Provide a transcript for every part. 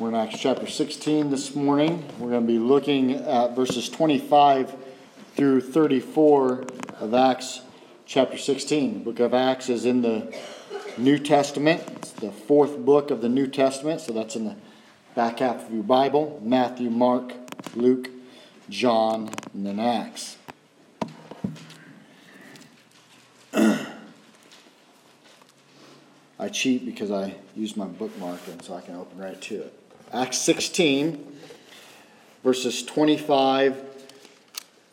We're in Acts chapter 16 this morning. We're going to be looking at verses 25 through 34 of Acts chapter 16. The book of Acts is in the New Testament. It's the fourth book of the New Testament, so that's in the back half of your Bible Matthew, Mark, Luke, John, and then Acts. I cheat because I use my bookmark and so I can open right to it. Acts 16, verses 25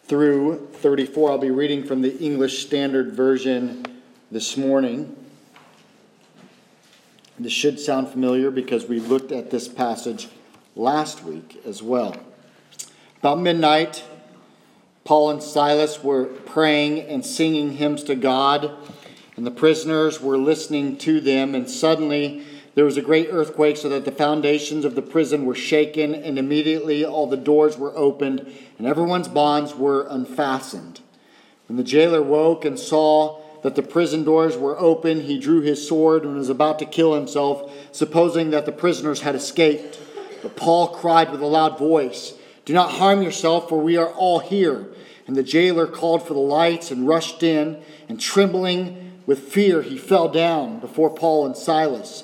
through 34. I'll be reading from the English Standard Version this morning. This should sound familiar because we looked at this passage last week as well. About midnight, Paul and Silas were praying and singing hymns to God, and the prisoners were listening to them, and suddenly there was a great earthquake, so that the foundations of the prison were shaken, and immediately all the doors were opened, and everyone's bonds were unfastened. When the jailer woke and saw that the prison doors were open, he drew his sword and was about to kill himself, supposing that the prisoners had escaped. But Paul cried with a loud voice, Do not harm yourself, for we are all here. And the jailer called for the lights and rushed in, and trembling with fear, he fell down before Paul and Silas.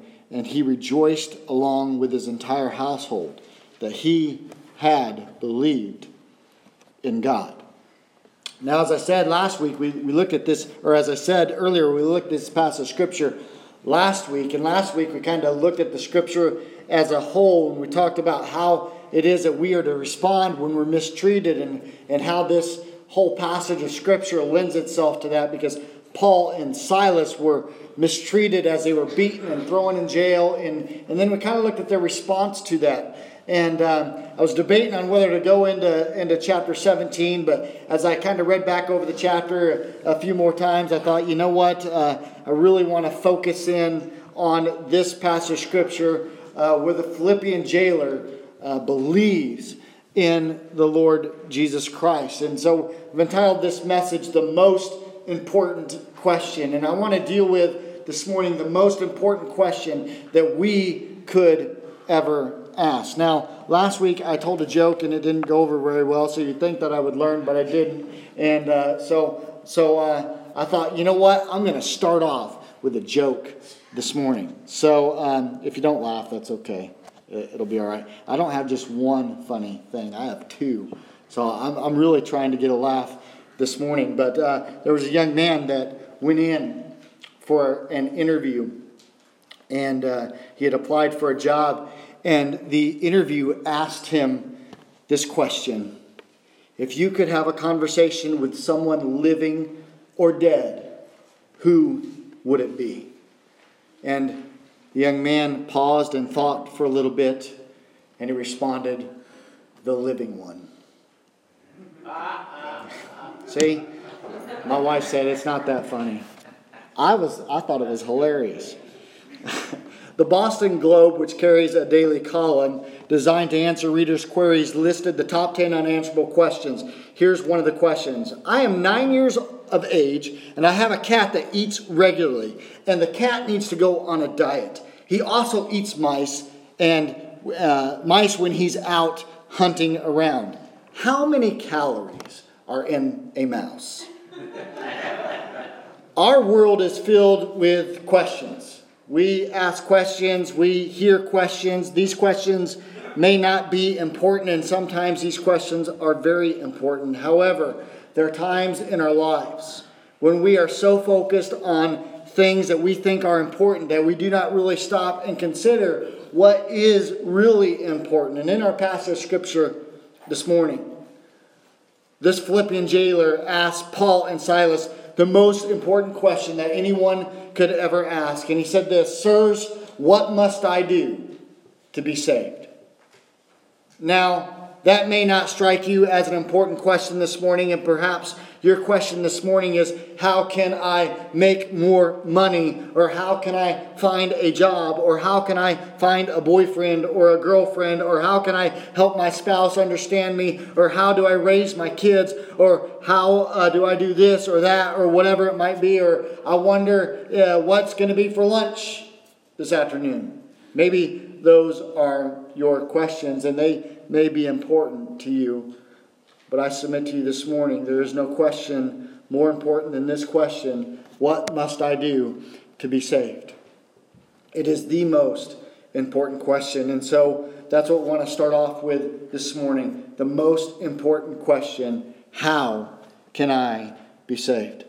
and he rejoiced along with his entire household that he had believed in God. Now, as I said last week, we, we looked at this, or as I said earlier, we looked at this passage of scripture last week. And last week we kind of looked at the scripture as a whole, and we talked about how it is that we are to respond when we're mistreated, and, and how this whole passage of scripture lends itself to that because Paul and Silas were mistreated as they were beaten and thrown in jail. And, and then we kind of looked at their response to that. And um, I was debating on whether to go into, into chapter 17, but as I kind of read back over the chapter a few more times, I thought, you know what? Uh, I really want to focus in on this passage of scripture uh, where the Philippian jailer uh, believes in the Lord Jesus Christ. And so I've entitled this message, The Most Important Question. And I want to deal with this morning the most important question that we could ever ask. Now, last week I told a joke and it didn't go over very well, so you'd think that I would learn, but I didn't. And uh, so, so uh, I thought, you know what? I'm going to start off with a joke this morning. So um, if you don't laugh, that's okay. It'll be all right. I don't have just one funny thing, I have two. So I'm, I'm really trying to get a laugh this morning. But uh, there was a young man that went in for an interview, and uh, he had applied for a job. And the interview asked him this question If you could have a conversation with someone living or dead, who would it be? And the young man paused and thought for a little bit, and he responded, The living one. See, my wife said it's not that funny. I was I thought it was hilarious. the Boston Globe, which carries a daily column designed to answer readers' queries, listed the top 10 unanswerable questions. Here's one of the questions. I am 9 years of age and I have a cat that eats regularly, and the cat needs to go on a diet. He also eats mice and uh, mice when he's out hunting around. How many calories are in a mouse? Our world is filled with questions. We ask questions, we hear questions. These questions may not be important, and sometimes these questions are very important. However, there are times in our lives when we are so focused on things that we think are important that we do not really stop and consider what is really important. And in our passage of scripture this morning, this Philippian jailer asked Paul and Silas the most important question that anyone could ever ask. And he said this Sirs, what must I do to be saved? Now, that may not strike you as an important question this morning, and perhaps your question this morning is how can I make more money? Or how can I find a job? Or how can I find a boyfriend or a girlfriend? Or how can I help my spouse understand me? Or how do I raise my kids? Or how uh, do I do this or that or whatever it might be? Or I wonder uh, what's going to be for lunch this afternoon. Maybe those are your questions and they may be important to you. But I submit to you this morning there is no question more important than this question what must I do to be saved? It is the most important question. And so that's what we want to start off with this morning. The most important question how can I be saved?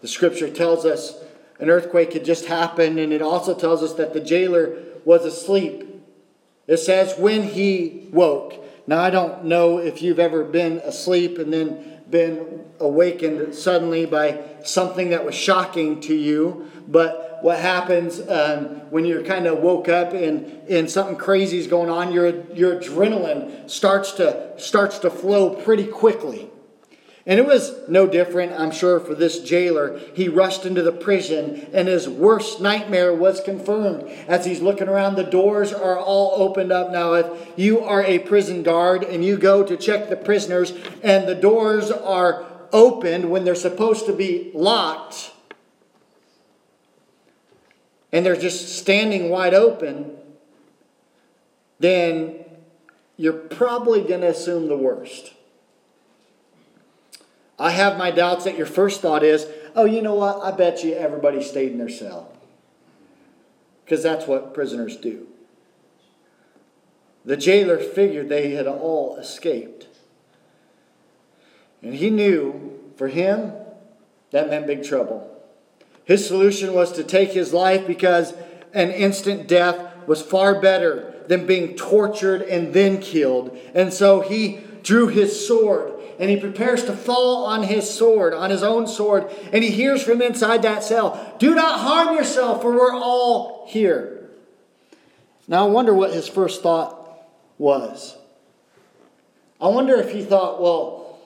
The scripture tells us an earthquake had just happened, and it also tells us that the jailer was asleep. It says, when he woke. Now, I don't know if you've ever been asleep and then been awakened suddenly by something that was shocking to you, but what happens um, when you're kind of woke up and, and something crazy is going on, your, your adrenaline starts to, starts to flow pretty quickly. And it was no different, I'm sure, for this jailer. He rushed into the prison, and his worst nightmare was confirmed. As he's looking around, the doors are all opened up. Now, if you are a prison guard and you go to check the prisoners, and the doors are opened when they're supposed to be locked, and they're just standing wide open, then you're probably going to assume the worst. I have my doubts that your first thought is, oh, you know what? I bet you everybody stayed in their cell. Because that's what prisoners do. The jailer figured they had all escaped. And he knew for him that meant big trouble. His solution was to take his life because an instant death was far better than being tortured and then killed. And so he drew his sword and he prepares to fall on his sword, on his own sword, and he hears from inside that cell, Do not harm yourself, for we're all here. Now I wonder what his first thought was. I wonder if he thought, Well,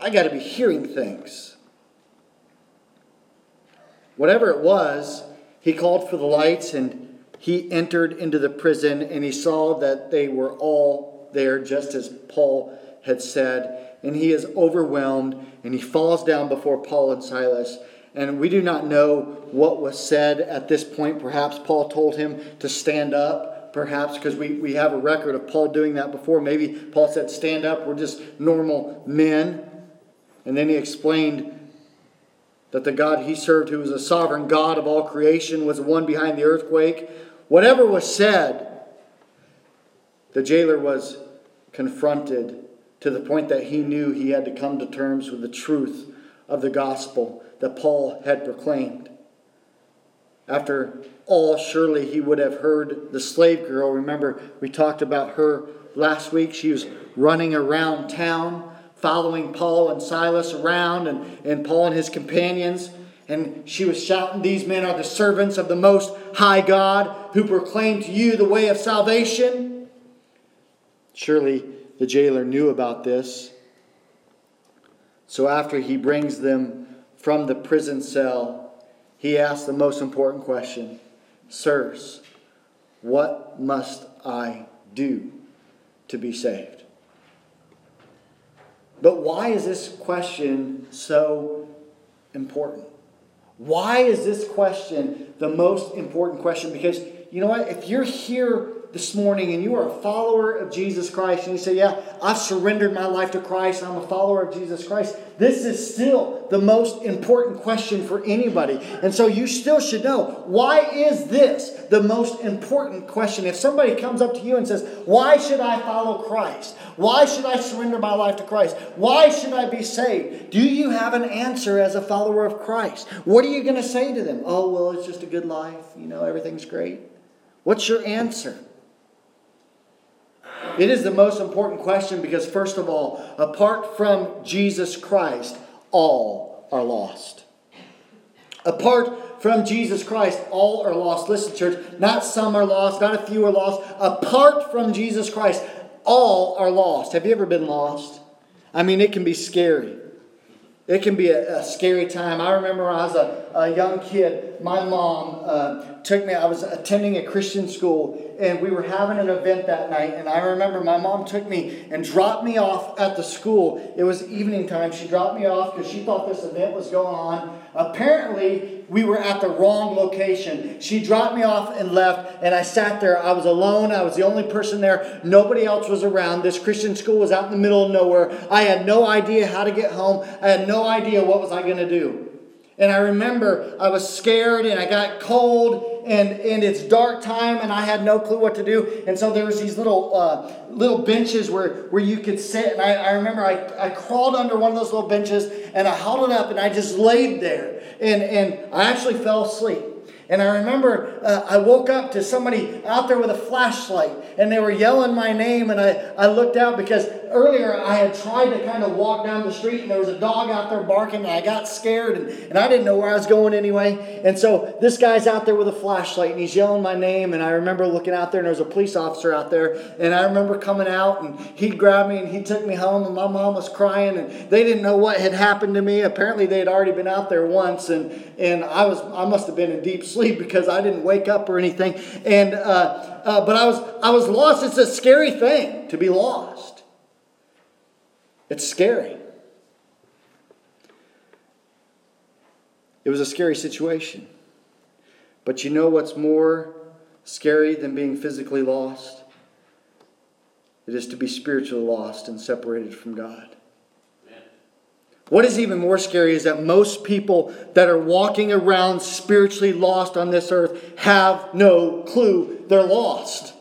I got to be hearing things. Whatever it was, he called for the lights and he entered into the prison and he saw that they were all there, just as Paul had said, and he is overwhelmed and he falls down before Paul and Silas. And we do not know what was said at this point. Perhaps Paul told him to stand up, perhaps, because we, we have a record of Paul doing that before. Maybe Paul said, Stand up, we're just normal men. And then he explained that the God he served, who was a sovereign God of all creation, was the one behind the earthquake. Whatever was said, the jailer was confronted to the point that he knew he had to come to terms with the truth of the gospel that Paul had proclaimed. After all, surely he would have heard the slave girl. Remember, we talked about her last week. She was running around town, following Paul and Silas around, and, and Paul and his companions. And she was shouting, These men are the servants of the Most High God who proclaim to you the way of salvation. Surely the jailer knew about this. So after he brings them from the prison cell, he asks the most important question Sirs, what must I do to be saved? But why is this question so important? Why is this question the most important question? Because you know what? If you're here this morning and you are a follower of Jesus Christ and you say, Yeah, I've surrendered my life to Christ, I'm a follower of Jesus Christ, this is still the most important question for anybody. And so you still should know why is this the most important question? If somebody comes up to you and says, Why should I follow Christ? Why should I surrender my life to Christ? Why should I be saved? Do you have an answer as a follower of Christ? What are you going to say to them? Oh, well, it's just a good life. You know, everything's great. What's your answer? It is the most important question because, first of all, apart from Jesus Christ, all are lost. Apart from Jesus Christ, all are lost. Listen, church, not some are lost, not a few are lost. Apart from Jesus Christ, all are lost. Have you ever been lost? I mean, it can be scary. It can be a, a scary time. I remember when I was a, a young kid, my mom uh, took me, I was attending a Christian school, and we were having an event that night. And I remember my mom took me and dropped me off at the school. It was evening time. She dropped me off because she thought this event was going on. Apparently, we were at the wrong location. She dropped me off and left, and I sat there. I was alone. I was the only person there. Nobody else was around. This Christian school was out in the middle of nowhere. I had no idea how to get home. I had no idea what was I going to do. And I remember I was scared and I got cold and, and it's dark time and I had no clue what to do. And so there was these little uh, little benches where, where you could sit. And I, I remember I, I crawled under one of those little benches and I held it up and I just laid there. And, and I actually fell asleep. And I remember uh, I woke up to somebody out there with a flashlight and they were yelling my name. And I, I looked out because earlier I had tried to kind of walk down the street and there was a dog out there barking and I got scared and, and I didn't know where I was going anyway. And so this guy's out there with a flashlight and he's yelling my name. And I remember looking out there and there was a police officer out there. And I remember coming out and he grabbed me and he took me home and my mom was crying and they didn't know what had happened to me. Apparently they had already been out there once and, and I was I must have been in deep sleep because I didn't wake up or anything. And uh, uh, but I was I was lost. It's a scary thing to be lost. It's scary. It was a scary situation. But you know what's more scary than being physically lost? It is to be spiritually lost and separated from God. What is even more scary is that most people that are walking around spiritually lost on this earth have no clue they're lost.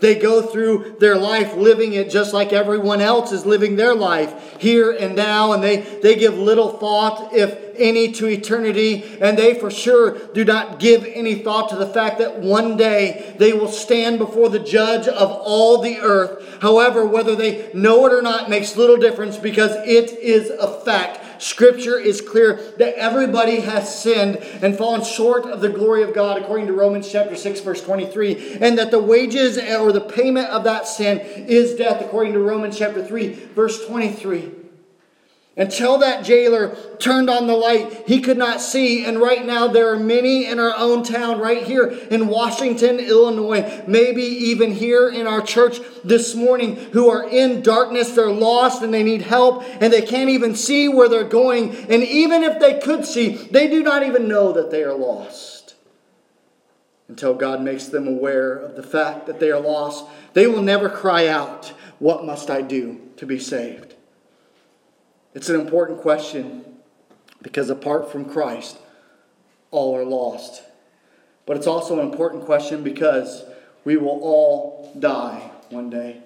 They go through their life living it just like everyone else is living their life here and now, and they, they give little thought, if any, to eternity, and they for sure do not give any thought to the fact that one day they will stand before the judge of all the earth. However, whether they know it or not makes little difference because it is a fact. Scripture is clear that everybody has sinned and fallen short of the glory of God, according to Romans chapter 6, verse 23, and that the wages or the payment of that sin is death, according to Romans chapter 3, verse 23. Until that jailer turned on the light, he could not see. And right now, there are many in our own town, right here in Washington, Illinois, maybe even here in our church this morning, who are in darkness. They're lost and they need help, and they can't even see where they're going. And even if they could see, they do not even know that they are lost. Until God makes them aware of the fact that they are lost, they will never cry out, What must I do to be saved? It's an important question because apart from Christ, all are lost. But it's also an important question because we will all die one day.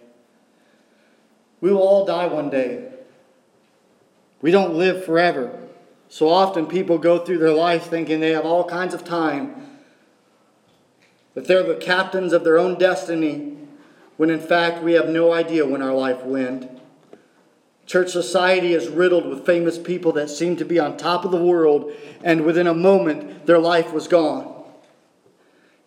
We will all die one day. We don't live forever. So often people go through their life thinking they have all kinds of time, that they're the captains of their own destiny, when in fact we have no idea when our life will end. Church society is riddled with famous people that seem to be on top of the world, and within a moment, their life was gone.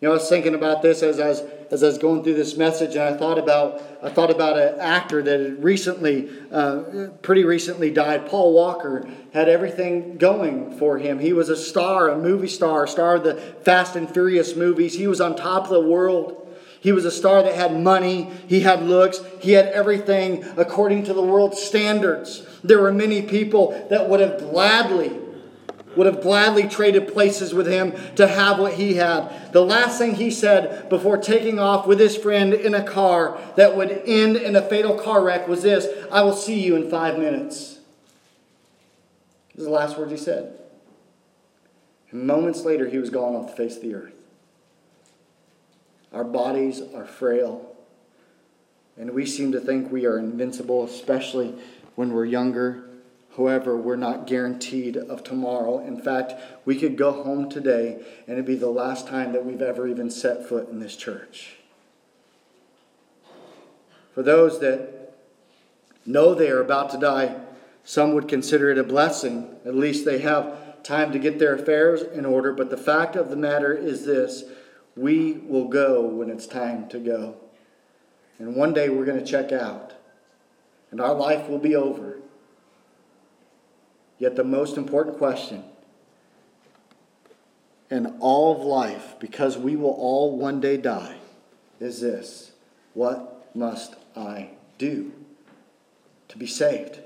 You know, I was thinking about this as I was, as I was going through this message, and I thought about I thought about an actor that had recently, uh, pretty recently died. Paul Walker had everything going for him. He was a star, a movie star, star of the Fast and Furious movies. He was on top of the world. He was a star that had money, he had looks, he had everything according to the world's standards. There were many people that would have gladly would have gladly traded places with him to have what he had. The last thing he said before taking off with his friend in a car that would end in a fatal car wreck was this I will see you in five minutes. This is the last words he said. And moments later, he was gone off the face of the earth. Our bodies are frail. And we seem to think we are invincible, especially when we're younger. However, we're not guaranteed of tomorrow. In fact, we could go home today and it'd be the last time that we've ever even set foot in this church. For those that know they are about to die, some would consider it a blessing. At least they have time to get their affairs in order. But the fact of the matter is this we will go when it's time to go. And one day we're going to check out. And our life will be over. Yet the most important question in all of life, because we will all one day die, is this What must I do to be saved?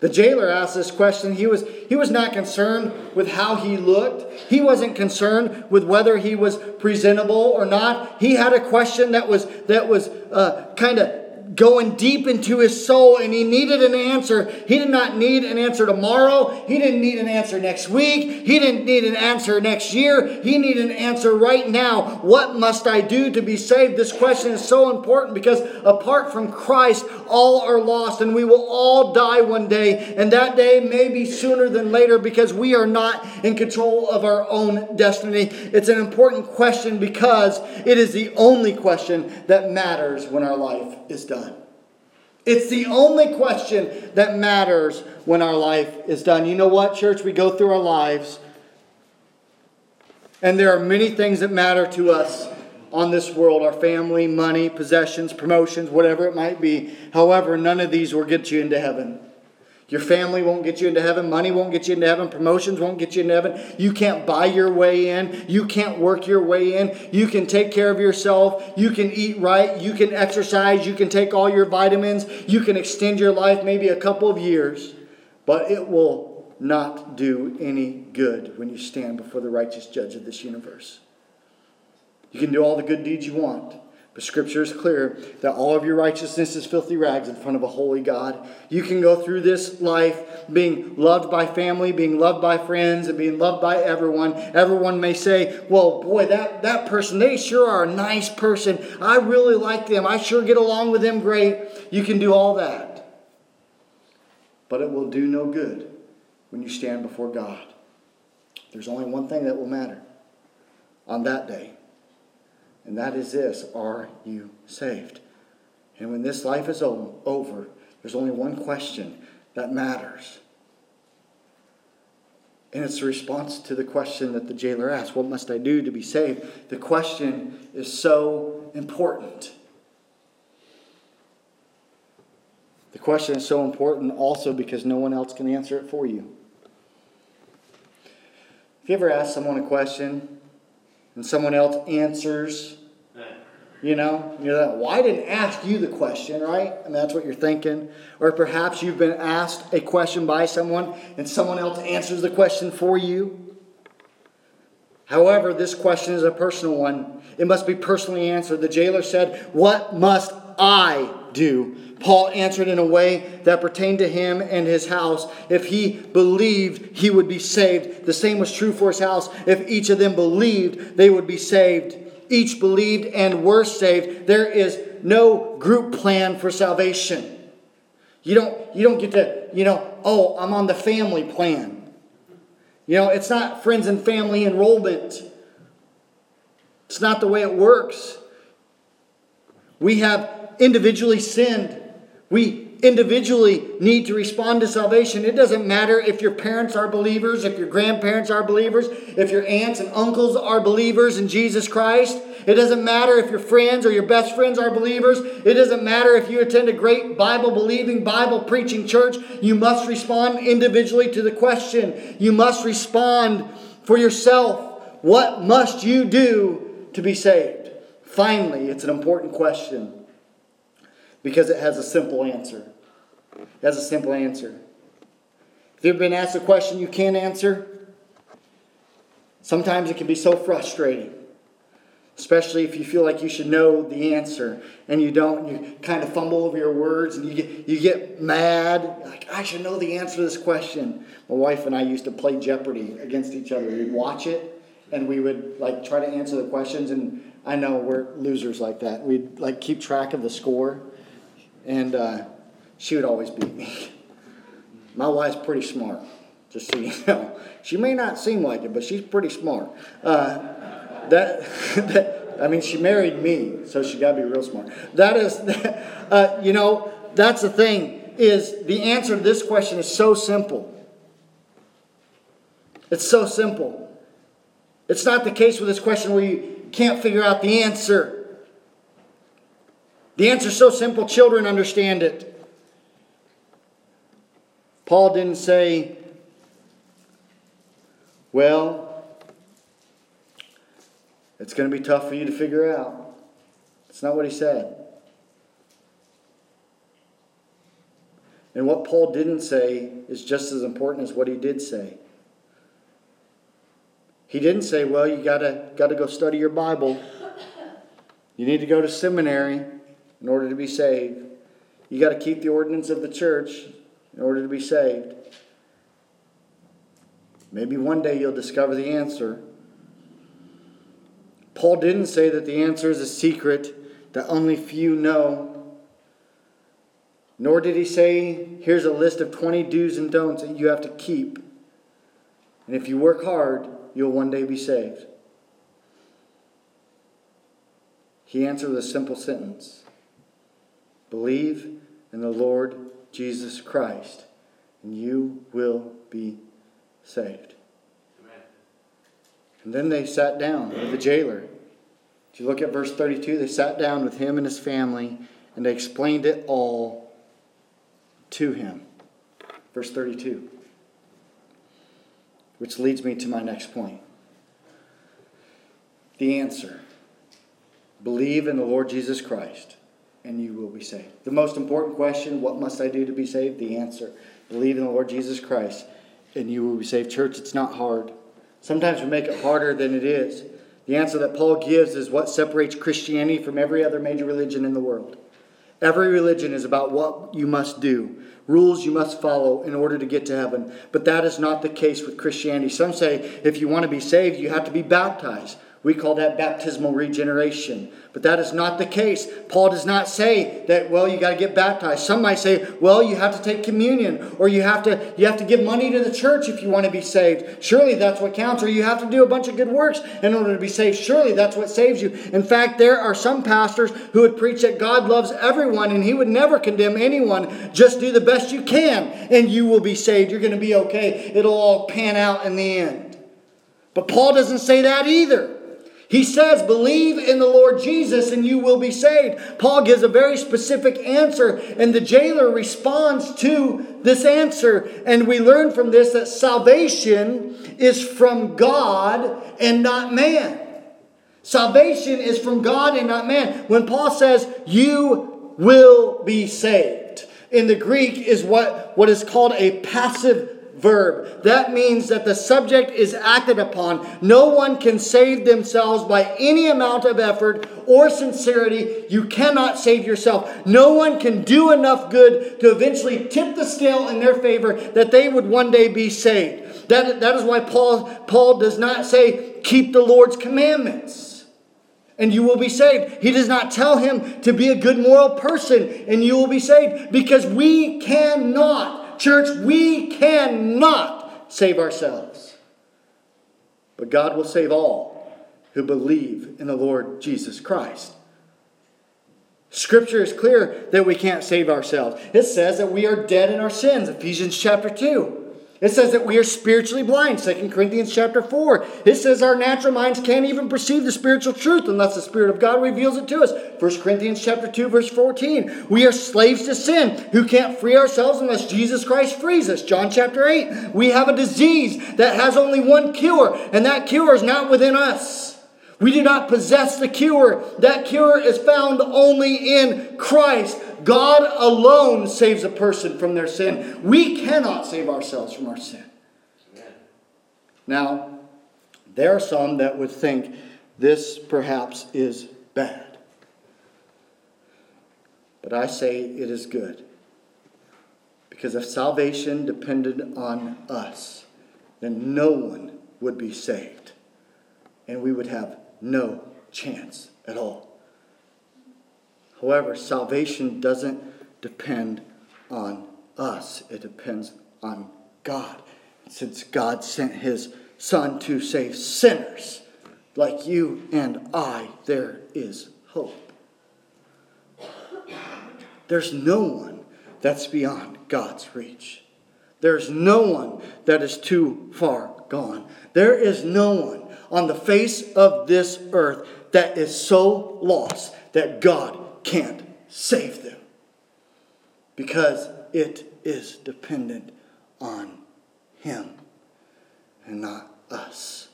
The jailer asked this question. He was, he was not concerned with how he looked. He wasn't concerned with whether he was presentable or not. He had a question that was, that was uh, kind of going deep into his soul and he needed an answer. He did not need an answer tomorrow. He didn't need an answer next week. He didn't need an answer next year. He needed an answer right now. What must I do to be saved? This question is so important because apart from Christ, all are lost and we will all die one day. And that day may be sooner than later because we are not in control of our own destiny. It's an important question because it is the only question that matters when our life is done. It's the only question that matters when our life is done. You know what, church? We go through our lives, and there are many things that matter to us on this world our family, money, possessions, promotions, whatever it might be. However, none of these will get you into heaven. Your family won't get you into heaven. Money won't get you into heaven. Promotions won't get you into heaven. You can't buy your way in. You can't work your way in. You can take care of yourself. You can eat right. You can exercise. You can take all your vitamins. You can extend your life maybe a couple of years. But it will not do any good when you stand before the righteous judge of this universe. You can do all the good deeds you want. But Scripture is clear that all of your righteousness is filthy rags in front of a holy God. You can go through this life being loved by family, being loved by friends, and being loved by everyone. Everyone may say, Well, boy, that, that person, they sure are a nice person. I really like them. I sure get along with them great. You can do all that. But it will do no good when you stand before God. There's only one thing that will matter on that day and that is this Are you saved? And when this life is over, there's only one question that matters. And it's the response to the question that the jailer asked What must I do to be saved? The question is so important. The question is so important also because no one else can answer it for you. If you ever ask someone a question and someone else answers, you know, you're like, well, I didn't ask you the question, right? And that's what you're thinking. Or perhaps you've been asked a question by someone and someone else answers the question for you. However, this question is a personal one. It must be personally answered. The jailer said, What must I do? Paul answered in a way that pertained to him and his house. If he believed, he would be saved. The same was true for his house. If each of them believed, they would be saved. Each believed and were saved. There is no group plan for salvation. You don't, you don't get to, you know, oh, I'm on the family plan. You know, it's not friends and family enrollment. It's not the way it works. We have individually sinned. We individually need to respond to salvation. It doesn't matter if your parents are believers, if your grandparents are believers, if your aunts and uncles are believers in Jesus Christ. It doesn't matter if your friends or your best friends are believers. It doesn't matter if you attend a great Bible believing, Bible preaching church. You must respond individually to the question. You must respond for yourself. What must you do to be saved? Finally, it's an important question because it has a simple answer. It has a simple answer. If you've been asked a question you can't answer, sometimes it can be so frustrating. Especially if you feel like you should know the answer and you don't, you kind of fumble over your words and you get, you get mad. Like, I should know the answer to this question. My wife and I used to play Jeopardy against each other. We'd watch it and we would like try to answer the questions. And I know we're losers like that. We'd like keep track of the score and uh, she would always beat me. My wife's pretty smart, just so you know. She may not seem like it, but she's pretty smart. Uh, that, that, I mean, she married me, so she got to be real smart. That is, uh, you know, that's the thing. Is the answer to this question is so simple. It's so simple. It's not the case with this question where you can't figure out the answer. The answer's so simple, children understand it. Paul didn't say, well, it's going to be tough for you to figure out. It's not what he said. And what Paul didn't say is just as important as what he did say. He didn't say, well, you gotta, gotta go study your Bible. You need to go to seminary in order to be saved. You got to keep the ordinance of the church in order to be saved. Maybe one day you'll discover the answer. Paul didn't say that the answer is a secret that only few know. Nor did he say, here's a list of 20 do's and don'ts that you have to keep. And if you work hard, you'll one day be saved. He answered with a simple sentence Believe in the Lord Jesus Christ, and you will be saved. Amen. And then they sat down with the jailer. If you look at verse 32, they sat down with him and his family, and they explained it all to him. Verse 32. Which leads me to my next point. The answer believe in the Lord Jesus Christ and you will be saved. The most important question what must I do to be saved? The answer believe in the Lord Jesus Christ and you will be saved. Church, it's not hard. Sometimes we make it harder than it is. The answer that Paul gives is what separates Christianity from every other major religion in the world. Every religion is about what you must do, rules you must follow in order to get to heaven. But that is not the case with Christianity. Some say if you want to be saved, you have to be baptized. We call that baptismal regeneration. But that is not the case. Paul does not say that, well, you got to get baptized. Some might say, well, you have to take communion, or you have to you have to give money to the church if you want to be saved. Surely that's what counts, or you have to do a bunch of good works in order to be saved. Surely that's what saves you. In fact, there are some pastors who would preach that God loves everyone and he would never condemn anyone. Just do the best you can, and you will be saved. You're going to be okay. It'll all pan out in the end. But Paul doesn't say that either. He says, Believe in the Lord Jesus and you will be saved. Paul gives a very specific answer, and the jailer responds to this answer. And we learn from this that salvation is from God and not man. Salvation is from God and not man. When Paul says, You will be saved, in the Greek is what, what is called a passive verb. That means that the subject is acted upon. No one can save themselves by any amount of effort or sincerity. You cannot save yourself. No one can do enough good to eventually tip the scale in their favor that they would one day be saved. That, that is why Paul, Paul does not say, keep the Lord's commandments and you will be saved. He does not tell him to be a good moral person and you will be saved because we cannot Church, we cannot save ourselves. But God will save all who believe in the Lord Jesus Christ. Scripture is clear that we can't save ourselves. It says that we are dead in our sins, Ephesians chapter 2. It says that we are spiritually blind, 2 Corinthians chapter 4. It says our natural minds can't even perceive the spiritual truth unless the Spirit of God reveals it to us. 1 Corinthians chapter 2, verse 14. We are slaves to sin who can't free ourselves unless Jesus Christ frees us. John chapter 8. We have a disease that has only one cure, and that cure is not within us. We do not possess the cure. That cure is found only in Christ. God alone saves a person from their sin. We cannot save ourselves from our sin. Now, there are some that would think this perhaps is bad. But I say it is good. Because if salvation depended on us, then no one would be saved. And we would have no chance at all. However, salvation doesn't depend on us, it depends on God. Since God sent his Son to save sinners like you and I, there is hope. There's no one that's beyond God's reach. There's no one that is too far gone. There is no one on the face of this earth that is so lost that God can't save them because it is dependent on Him and not us.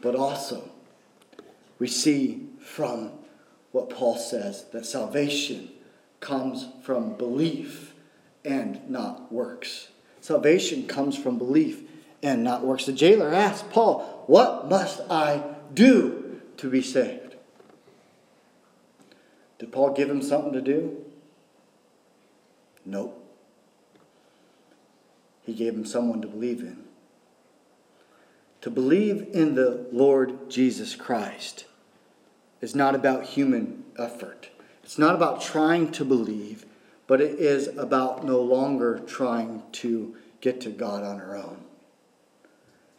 But also, we see from what Paul says that salvation comes from belief and not works. Salvation comes from belief and not works. The jailer asked Paul, What must I do to be saved? Did Paul give him something to do? Nope. He gave him someone to believe in. To believe in the Lord Jesus Christ is not about human effort. It's not about trying to believe, but it is about no longer trying to get to God on our own.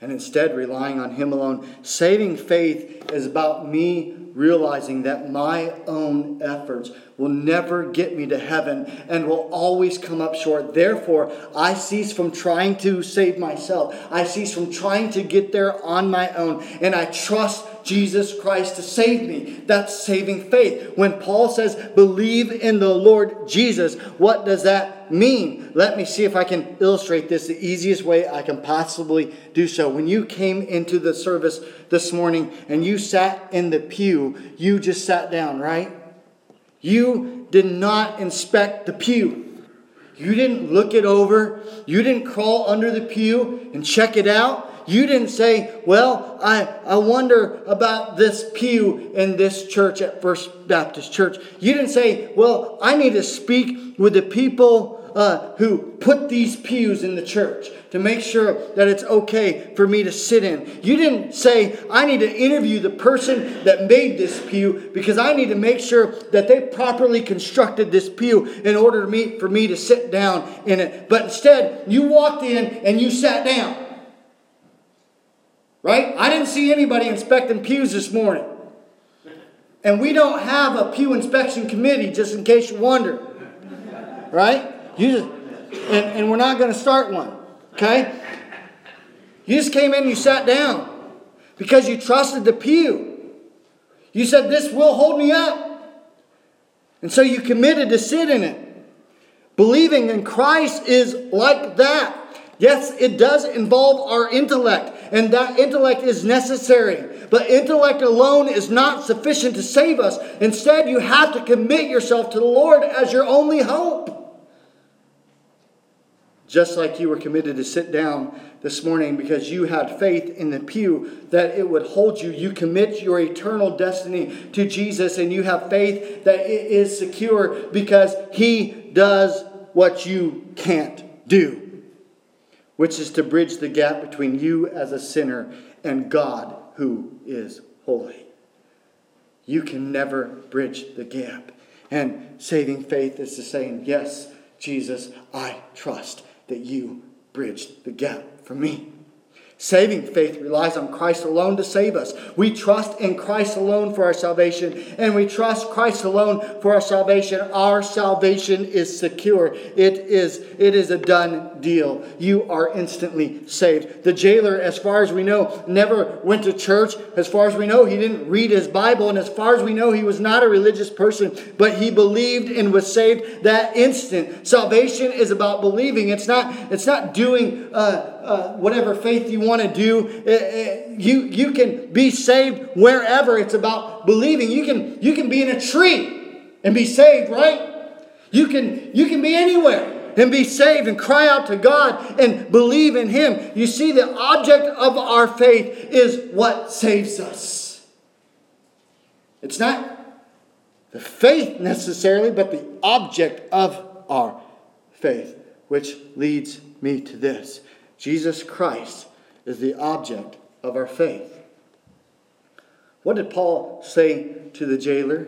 And instead, relying on Him alone. Saving faith is about me realizing that my own efforts will never get me to heaven and will always come up short. Therefore, I cease from trying to save myself. I cease from trying to get there on my own. And I trust Jesus Christ to save me. That's saving faith. When Paul says, believe in the Lord Jesus, what does that mean? Let me see if I can illustrate this the easiest way I can possibly do so. When you came into the service this morning and you sat in the pew, you just sat down, right? You did not inspect the pew. You didn't look it over. You didn't crawl under the pew and check it out. You didn't say, Well, I, I wonder about this pew in this church at First Baptist Church. You didn't say, Well, I need to speak with the people uh, who put these pews in the church to make sure that it's okay for me to sit in. You didn't say, I need to interview the person that made this pew because I need to make sure that they properly constructed this pew in order to me, for me to sit down in it. But instead, you walked in and you sat down. Right? I didn't see anybody inspecting pews this morning. And we don't have a pew inspection committee, just in case you wonder. Right? You just, and, and we're not going to start one. Okay? You just came in, you sat down because you trusted the pew. You said, This will hold me up. And so you committed to sit in it. Believing in Christ is like that. Yes, it does involve our intellect, and that intellect is necessary. But intellect alone is not sufficient to save us. Instead, you have to commit yourself to the Lord as your only hope. Just like you were committed to sit down this morning because you had faith in the pew that it would hold you. You commit your eternal destiny to Jesus and you have faith that it is secure because He does what you can't do which is to bridge the gap between you as a sinner and God who is holy. You can never bridge the gap. And saving faith is to saying, Yes, Jesus, I trust that you bridged the gap for me. Saving faith relies on Christ alone to save us. We trust in Christ alone for our salvation, and we trust Christ alone for our salvation. Our salvation is secure. It is, it is a done deal. You are instantly saved. The jailer, as far as we know, never went to church. As far as we know, he didn't read his Bible, and as far as we know, he was not a religious person, but he believed and was saved that instant. Salvation is about believing. It's not, it's not doing uh, uh, whatever faith you want to do. Uh, uh, you, you can be saved wherever. It's about believing. You can, you can be in a tree and be saved, right? You can, you can be anywhere and be saved and cry out to God and believe in Him. You see, the object of our faith is what saves us. It's not the faith necessarily, but the object of our faith, which leads me to this. Jesus Christ is the object of our faith. What did Paul say to the jailer?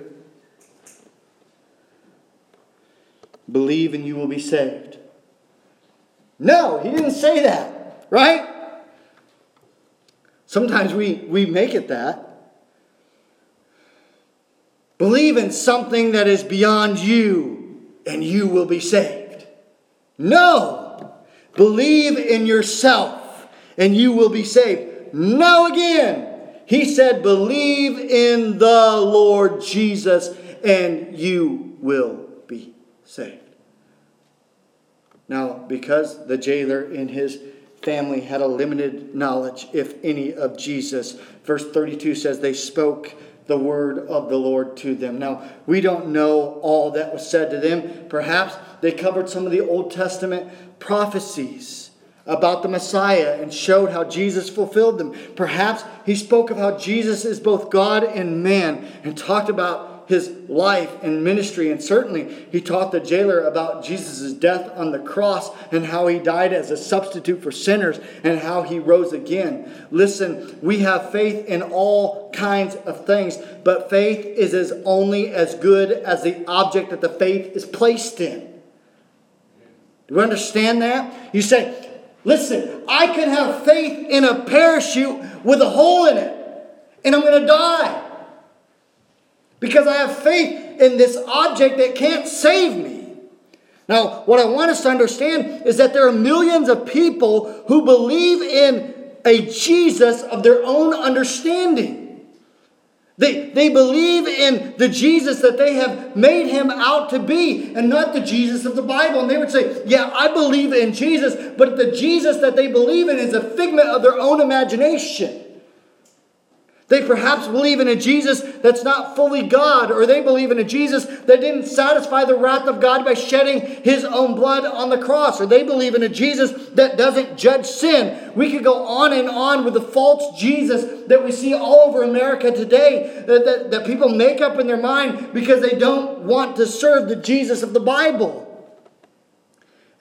Believe and you will be saved. No, he didn't say that, right? Sometimes we, we make it that. Believe in something that is beyond you and you will be saved. No! Believe in yourself and you will be saved. Now again. He said, Believe in the Lord Jesus and you will be saved. Now, because the jailer in his family had a limited knowledge, if any, of Jesus, verse 32 says they spoke the word of the Lord to them. Now, we don't know all that was said to them. Perhaps they covered some of the Old Testament prophecies about the Messiah and showed how Jesus fulfilled them. Perhaps he spoke of how Jesus is both God and man and talked about his life and ministry. And certainly, he taught the jailer about Jesus' death on the cross and how he died as a substitute for sinners and how he rose again. Listen, we have faith in all kinds of things, but faith is as only as good as the object that the faith is placed in. Do you understand that? You say, listen, I can have faith in a parachute with a hole in it, and I'm going to die because I have faith in this object that can't save me. Now, what I want us to understand is that there are millions of people who believe in a Jesus of their own understanding. They, they believe in the Jesus that they have made him out to be and not the Jesus of the Bible. And they would say, Yeah, I believe in Jesus, but the Jesus that they believe in is a figment of their own imagination. They perhaps believe in a Jesus that's not fully God, or they believe in a Jesus that didn't satisfy the wrath of God by shedding his own blood on the cross, or they believe in a Jesus that doesn't judge sin. We could go on and on with the false Jesus that we see all over America today that, that, that people make up in their mind because they don't want to serve the Jesus of the Bible.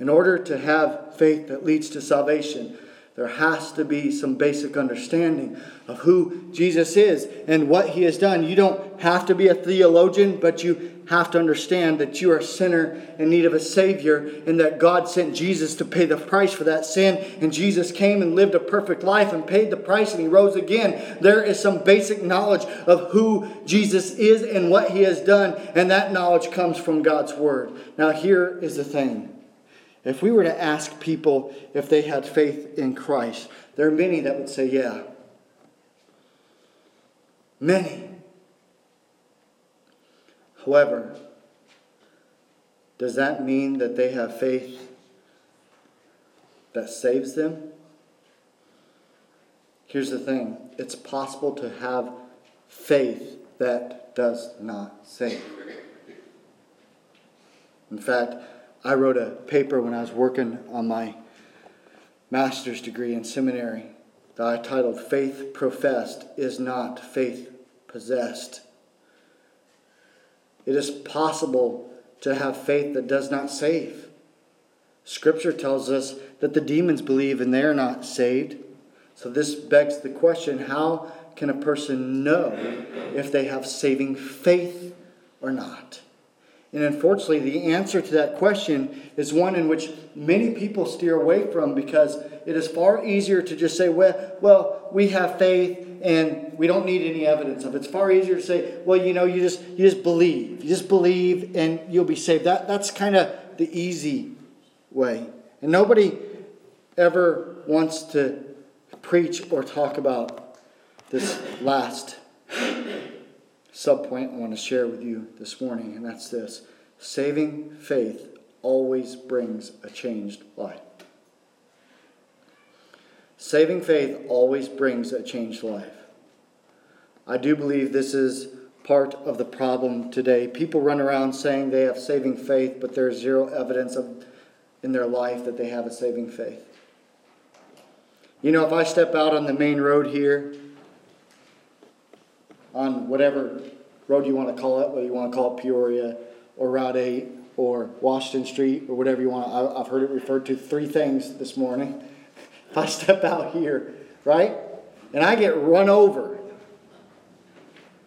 In order to have faith that leads to salvation, there has to be some basic understanding of who Jesus is and what he has done. You don't have to be a theologian, but you have to understand that you are a sinner in need of a Savior and that God sent Jesus to pay the price for that sin. And Jesus came and lived a perfect life and paid the price and he rose again. There is some basic knowledge of who Jesus is and what he has done, and that knowledge comes from God's Word. Now, here is the thing if we were to ask people if they had faith in Christ, there are many that would say, yeah. Many. However, does that mean that they have faith that saves them? Here's the thing it's possible to have faith that does not save. In fact, I wrote a paper when I was working on my master's degree in seminary that I titled Faith Professed is Not Faith Possessed. It is possible to have faith that does not save. Scripture tells us that the demons believe and they're not saved. So this begs the question how can a person know if they have saving faith or not? And unfortunately, the answer to that question is one in which many people steer away from because it is far easier to just say, well, well, we have faith and we don't need any evidence of it. It's far easier to say, well, you know, you just you just believe. You just believe and you'll be saved. That that's kind of the easy way. And nobody ever wants to preach or talk about this last subpoint I want to share with you this morning, and that's this saving faith always brings a changed life. Saving faith always brings a changed life. I do believe this is part of the problem today. People run around saying they have saving faith, but there's zero evidence of, in their life that they have a saving faith. You know, if I step out on the main road here, on whatever road you want to call it, whether you want to call it Peoria or Route 8 or Washington Street or whatever you want. I, have heard it referred to three things this morning. If I step out here, right, and I get run over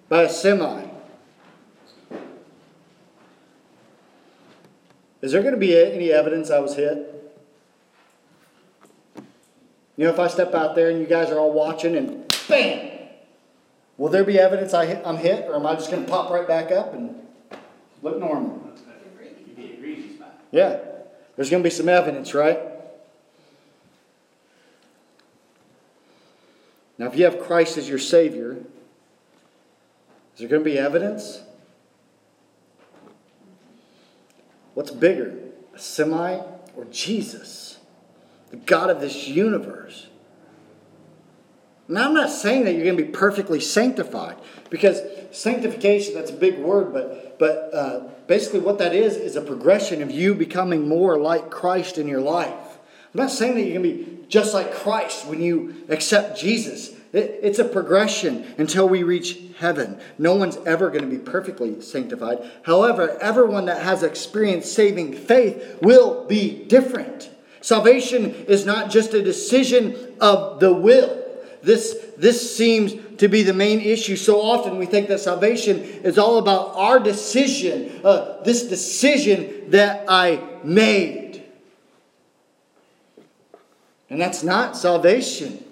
by a semi, is there going to be any evidence I was hit? You know, if I step out there and you guys are all watching and bam, Will there be evidence I hit, I'm hit, or am I just going to pop right back up and look normal? Yeah, there's going to be some evidence, right? Now, if you have Christ as your Savior, is there going to be evidence? What's bigger, a semi or Jesus, the God of this universe? Now, I'm not saying that you're going to be perfectly sanctified, because sanctification, that's a big word, but, but uh, basically what that is, is a progression of you becoming more like Christ in your life. I'm not saying that you're going to be just like Christ when you accept Jesus. It, it's a progression until we reach heaven. No one's ever going to be perfectly sanctified. However, everyone that has experienced saving faith will be different. Salvation is not just a decision of the will. This, this seems to be the main issue. So often we think that salvation is all about our decision, uh, this decision that I made. And that's not salvation.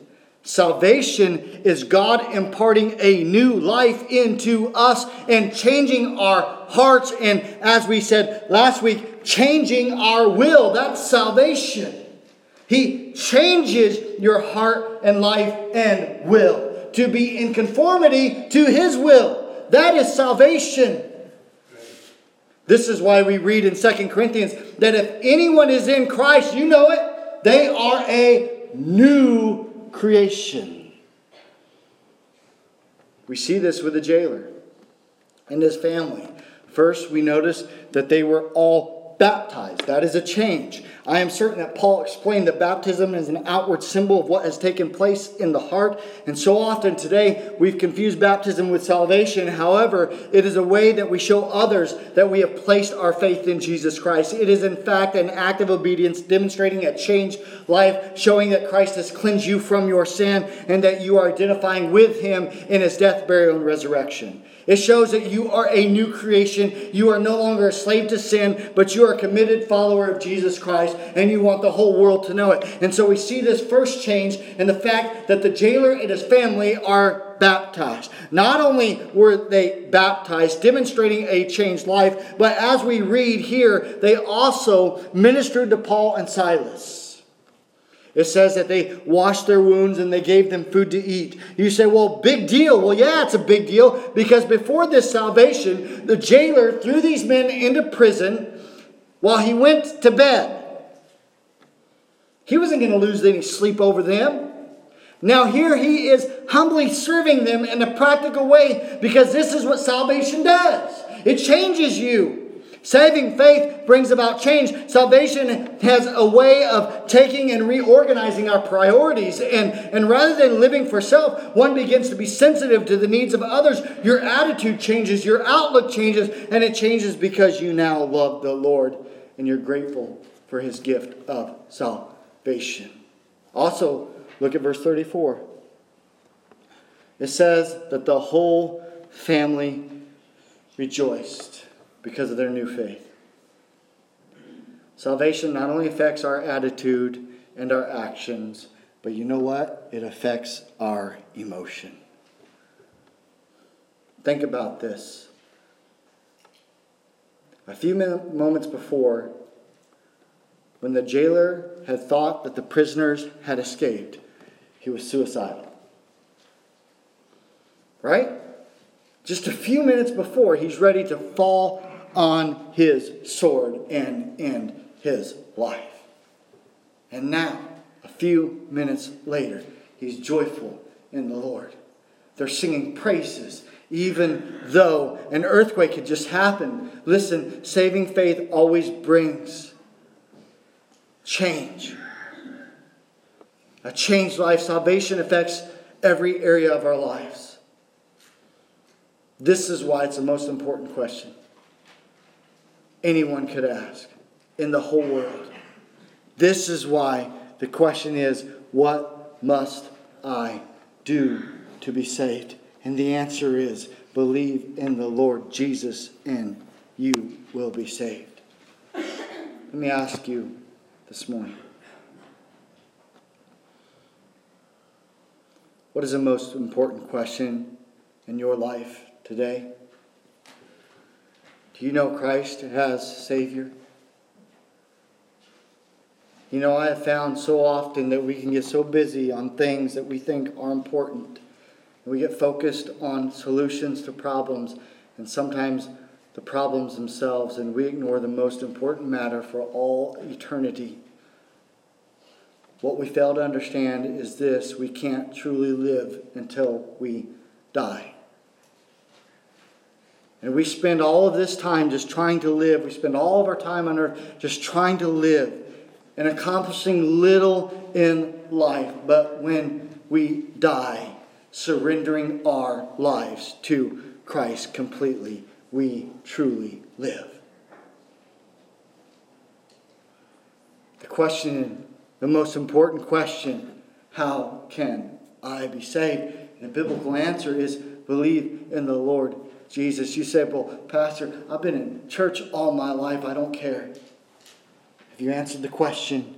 Salvation is God imparting a new life into us and changing our hearts, and as we said last week, changing our will. That's salvation. He changes your heart and life and will to be in conformity to His will. That is salvation. This is why we read in 2 Corinthians that if anyone is in Christ, you know it, they are a new creation. We see this with the jailer and his family. First, we notice that they were all baptized. That is a change. I am certain that Paul explained that baptism is an outward symbol of what has taken place in the heart. And so often today, we've confused baptism with salvation. However, it is a way that we show others that we have placed our faith in Jesus Christ. It is, in fact, an act of obedience demonstrating a changed life, showing that Christ has cleansed you from your sin and that you are identifying with him in his death, burial, and resurrection. It shows that you are a new creation. You are no longer a slave to sin, but you are a committed follower of Jesus Christ, and you want the whole world to know it. And so we see this first change in the fact that the jailer and his family are baptized. Not only were they baptized, demonstrating a changed life, but as we read here, they also ministered to Paul and Silas. It says that they washed their wounds and they gave them food to eat. You say, well, big deal. Well, yeah, it's a big deal because before this salvation, the jailer threw these men into prison while he went to bed. He wasn't going to lose any sleep over them. Now, here he is humbly serving them in a practical way because this is what salvation does it changes you. Saving faith brings about change. Salvation has a way of taking and reorganizing our priorities. And, and rather than living for self, one begins to be sensitive to the needs of others. Your attitude changes, your outlook changes, and it changes because you now love the Lord and you're grateful for his gift of salvation. Also, look at verse 34. It says that the whole family rejoiced because of their new faith. Salvation not only affects our attitude and our actions, but you know what? It affects our emotion. Think about this. A few moments before, when the jailer had thought that the prisoners had escaped, he was suicidal. Right? Just a few minutes before, he's ready to fall on his sword and end his life. And now, a few minutes later, he's joyful in the Lord. They're singing praises, even though an earthquake had just happened. Listen, saving faith always brings change. A changed life, salvation affects every area of our lives. This is why it's the most important question anyone could ask in the whole world. This is why the question is what must I do to be saved? And the answer is believe in the Lord Jesus and you will be saved. Let me ask you this morning what is the most important question in your life today? Do you know Christ as Savior? You know, I have found so often that we can get so busy on things that we think are important. We get focused on solutions to problems and sometimes the problems themselves, and we ignore the most important matter for all eternity. What we fail to understand is this we can't truly live until we die. And we spend all of this time just trying to live. We spend all of our time on earth just trying to live and accomplishing little in life. But when we die, surrendering our lives to Christ completely, we truly live. The question, the most important question, how can I be saved? And the biblical answer is believe in the Lord Jesus. You say, Well, Pastor, I've been in church all my life. I don't care. Have you answered the question?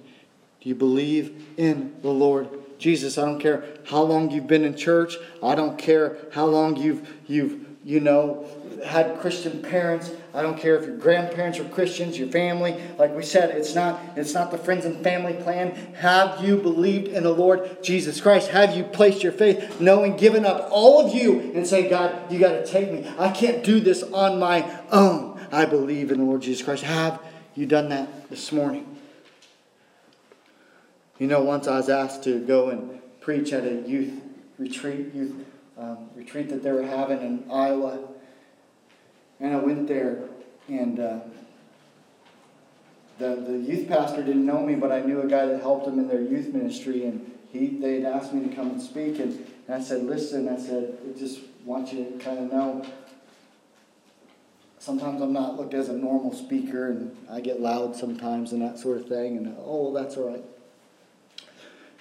Do you believe in the Lord Jesus? I don't care how long you've been in church. I don't care how long you've you've you know had Christian parents. I don't care if your grandparents are Christians, your family. Like we said, it's not it's not the friends and family plan. Have you believed in the Lord Jesus Christ? Have you placed your faith, knowing, given up all of you, and say, God, you got to take me. I can't do this on my own. I believe in the Lord Jesus Christ. Have you done that this morning? You know, once I was asked to go and preach at a youth retreat, youth um, retreat that they were having in Iowa and I went there, and uh, the, the youth pastor didn't know me, but I knew a guy that helped him in their youth ministry, and he they had asked me to come and speak, and, and I said, listen, I said, I just want you to kind of know. Sometimes I'm not looked as a normal speaker, and I get loud sometimes and that sort of thing, and oh, that's all right.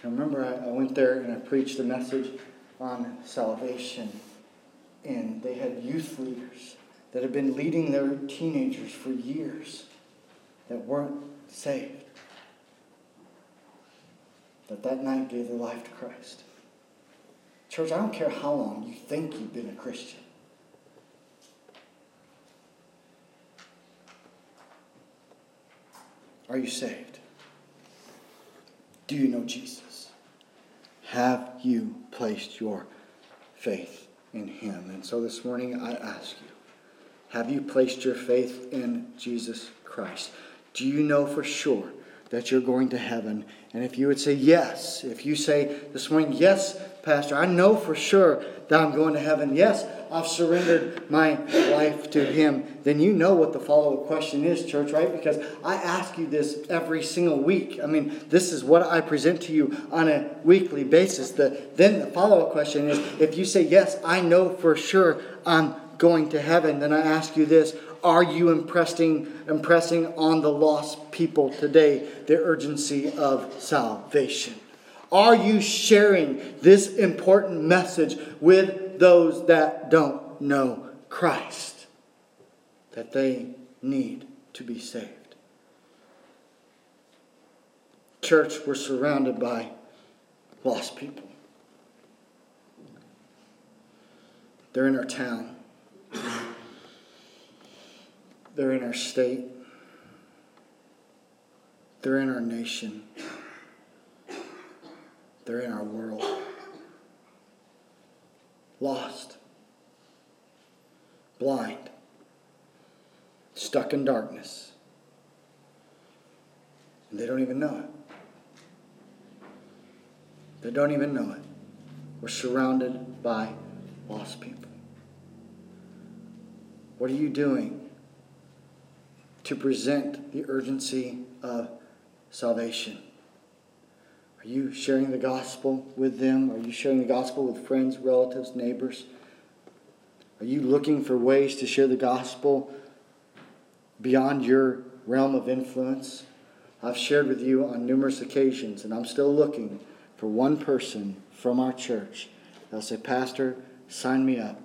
I remember I, I went there and I preached a message on salvation, and they had youth leaders that had been leading their teenagers for years that weren't saved. That that night gave their life to Christ. Church, I don't care how long you think you've been a Christian. Are you saved? Do you know Jesus? Have you placed your faith in him? And so this morning I ask you have you placed your faith in Jesus Christ? Do you know for sure that you're going to heaven? And if you would say yes, if you say this morning, yes, Pastor, I know for sure that I'm going to heaven. Yes, I've surrendered my life to Him. Then you know what the follow up question is, church, right? Because I ask you this every single week. I mean, this is what I present to you on a weekly basis. The, then the follow up question is if you say, Yes, I know for sure I'm going to heaven, then I ask you this Are you impressing, impressing on the lost people today the urgency of salvation? Are you sharing this important message with those that don't know Christ? That they need to be saved. Church, we're surrounded by lost people. They're in our town. They're in our state. They're in our nation. They're in our world. Lost. Blind. Stuck in darkness. And they don't even know it. They don't even know it. We're surrounded by lost people. What are you doing to present the urgency of salvation? Are you sharing the gospel with them? Are you sharing the gospel with friends, relatives, neighbors? Are you looking for ways to share the gospel beyond your realm of influence? I've shared with you on numerous occasions, and I'm still looking for one person from our church that'll say, Pastor, sign me up.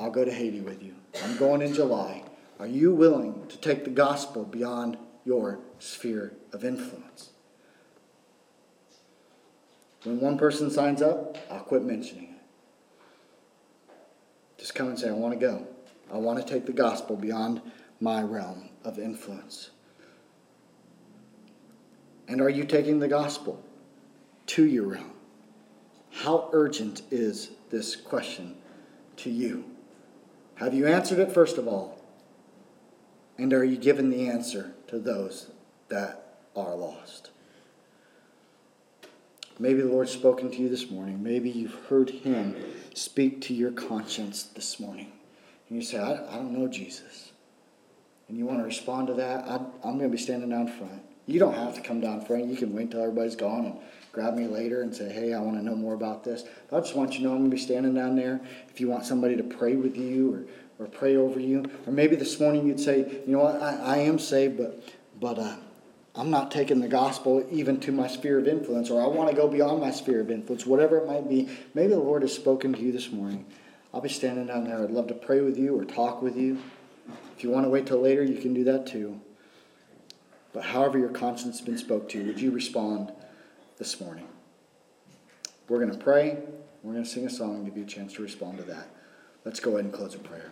I'll go to Haiti with you. I'm going in July. Are you willing to take the gospel beyond your sphere of influence? When one person signs up, I'll quit mentioning it. Just come and say, I want to go. I want to take the gospel beyond my realm of influence. And are you taking the gospel to your realm? How urgent is this question to you? Have you answered it, first of all? And are you giving the answer to those that are lost? Maybe the Lord's spoken to you this morning. Maybe you've heard Him speak to your conscience this morning. And you say, I, I don't know Jesus. And you want to respond to that, I, I'm going to be standing down front. You don't have to come down front. You can wait till everybody's gone and grab me later and say, hey, I want to know more about this. But I just want you to know I'm going to be standing down there. If you want somebody to pray with you or, or pray over you, or maybe this morning you'd say, you know what, I, I am saved, but, but uh, I'm not taking the gospel even to my sphere of influence, or I want to go beyond my sphere of influence, whatever it might be. Maybe the Lord has spoken to you this morning. I'll be standing down there. I'd love to pray with you or talk with you. If you want to wait till later, you can do that too. But however your conscience has been spoke to, would you respond this morning? We're going to pray. We're going to sing a song and give you a chance to respond to that. Let's go ahead and close in prayer.